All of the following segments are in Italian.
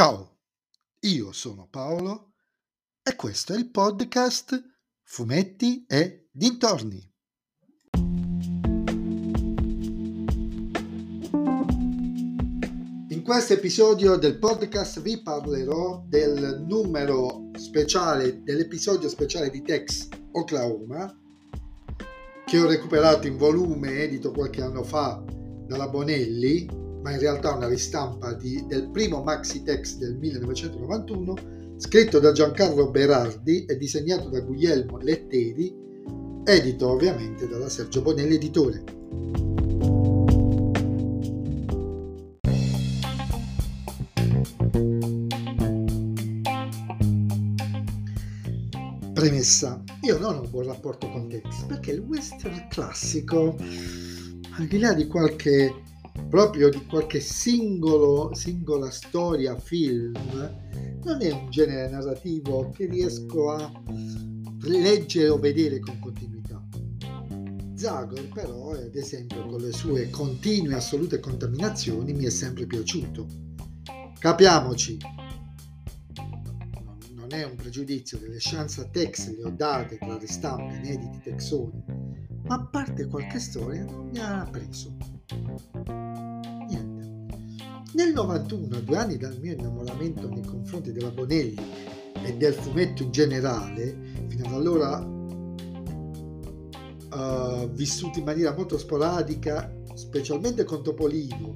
Ciao, io sono Paolo e questo è il podcast Fumetti e Dintorni. In questo episodio del podcast vi parlerò del numero speciale, dell'episodio speciale di Tex Oklahoma che ho recuperato in volume edito qualche anno fa dalla Bonelli, ma in realtà una ristampa di, del primo maxi text del 1991, scritto da Giancarlo Berardi e disegnato da Guglielmo Letteri, edito ovviamente dalla Sergio Bonelli Editore. Premessa, io non ho un buon rapporto con Tex perché il western classico, al di là di qualche proprio di qualche singolo, singola storia, film, non è un genere narrativo che riesco a leggere o vedere con continuità. Zagor però, ad esempio, con le sue continue assolute contaminazioni, mi è sempre piaciuto. Capiamoci, non è un pregiudizio, delle chance a Tex le ho date tra ristampe inediti texoni, ma a parte qualche storia non mi ha preso. Nel 91, due anni dal mio innamoramento nei confronti della Bonelli e del fumetto in generale, fino ad allora uh, vissuto in maniera molto sporadica, specialmente con Topolino,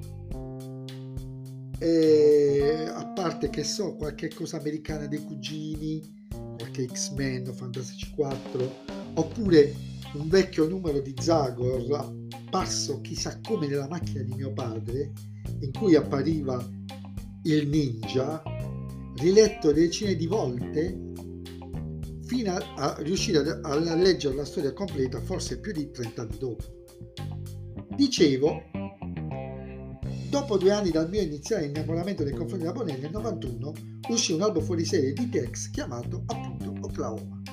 e a parte che so qualche cosa americana dei cugini, qualche X-Men o Fantasy 4, oppure un vecchio numero di Zagor apparso chissà come nella macchina di mio padre, in cui appariva il ninja, riletto decine di volte fino a, riuscire a, a leggere la storia completa forse più di 30 anni dopo. Dicevo, Dopo due anni dal mio iniziale innamoramento nei confronti della Bonelli, nel 91 uscì un album fuori serie di Tex chiamato appunto Oklahoma.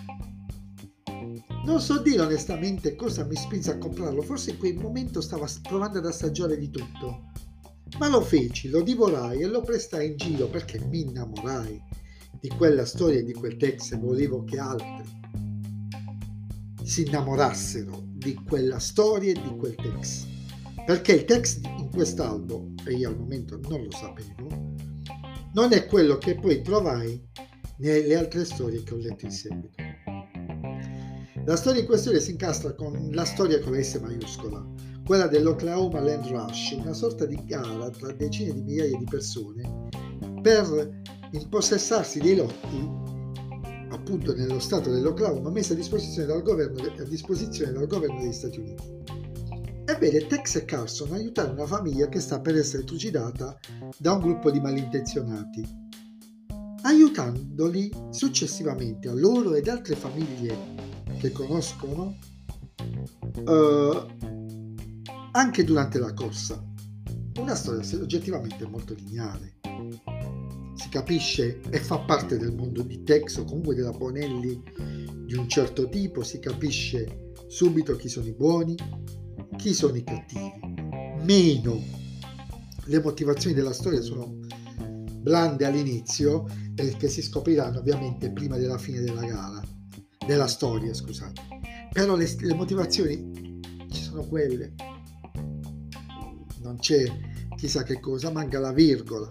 Non so dire onestamente cosa mi spinse a comprarlo, forse in quel momento stavo provando ad assaggiare di tutto. Ma lo feci, lo divorai e lo prestai in giro perché mi innamorai di quella storia e di quel Tex e volevo che altri si innamorassero di quella storia e di quel Tex. Perché il text in quest'album, e io al momento non lo sapevo, non è quello che poi trovai nelle altre storie che ho letto in seguito. La storia in questione si incastra con la storia con S maiuscola, quella dell'Oklahoma Land Rush, una sorta di gara tra decine di migliaia di persone per impossessarsi dei lotti appunto nello stato dell'Oklahoma messi a disposizione dal governo, a disposizione dal governo degli Stati Uniti. Ebbene, Tex e Carson aiutano una famiglia che sta per essere trucidata da un gruppo di malintenzionati, aiutandoli successivamente a loro ed altre famiglie che conoscono eh, anche durante la corsa. Una storia oggettivamente molto lineare. Si capisce e fa parte del mondo di Tex o comunque della Bonelli di un certo tipo, si capisce subito chi sono i buoni, chi sono i cattivi, meno le motivazioni della storia sono blande all'inizio e che si scopriranno ovviamente prima della fine della gara, della storia, scusate. Però le, le motivazioni ci sono quelle. Non c'è chissà che cosa, manca la virgola.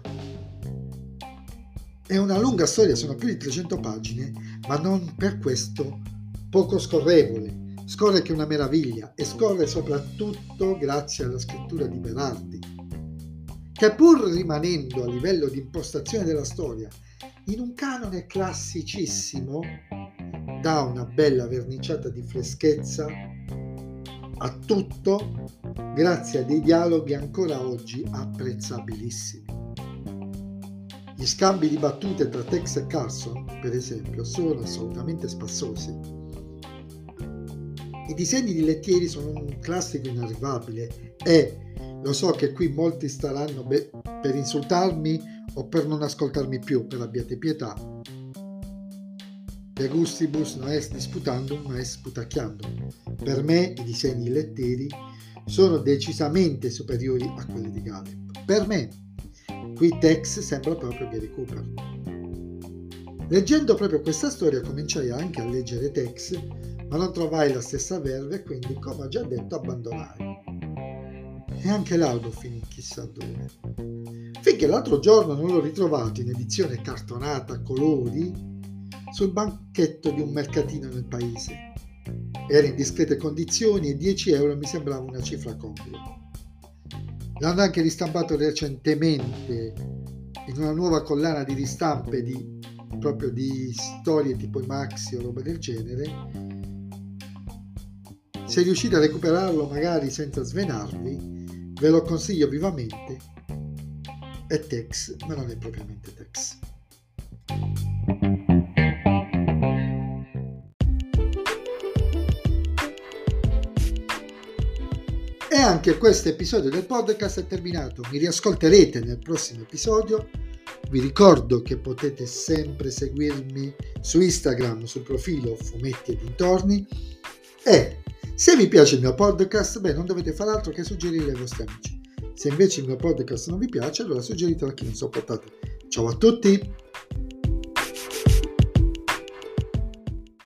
È una lunga storia, sono più di 300 pagine, ma non per questo poco scorrevole Scorre che è una meraviglia e scorre soprattutto grazie alla scrittura di Berardi, che pur rimanendo a livello di impostazione della storia in un canone classicissimo, dà una bella verniciata di freschezza a tutto grazie a dei dialoghi ancora oggi apprezzabilissimi. Gli scambi di battute tra Tex e Carson, per esempio, sono assolutamente spassosi i disegni di Lettieri sono un classico inarrivabile e lo so che qui molti staranno be- per insultarmi o per non ascoltarmi più, per abbiate pietà. De gustibus non est disputandum, ma est sputacchiandum. Per me i disegni di Lettieri sono decisamente superiori a quelli di Galep. Per me. qui Tex sembra proprio Gary Cooper. Leggendo proprio questa storia cominciai anche a leggere Tex, ma non trovai la stessa verve e quindi, come ho già detto, abbandonai. E anche l'albo finì chissà dove. Finché l'altro giorno non l'ho ritrovato in edizione cartonata a colori sul banchetto di un mercatino nel paese era in discrete condizioni e 10 euro mi sembrava una cifra congrua. L'hanno anche ristampato recentemente in una nuova collana di ristampe di, proprio di storie tipo i Maxi o roba del genere. Se riuscite a recuperarlo magari senza svenarvi, ve lo consiglio vivamente. È Tex, ma non è propriamente Tex. Anche questo episodio del podcast è terminato. Mi riascolterete nel prossimo episodio. Vi ricordo che potete sempre seguirmi su Instagram sul profilo Fumetti e Dintorni. E se vi piace il mio podcast, beh, non dovete fare altro che suggerire ai vostri amici. Se invece il mio podcast non vi piace, allora suggeritelo a chi non sopportate. Ciao a tutti!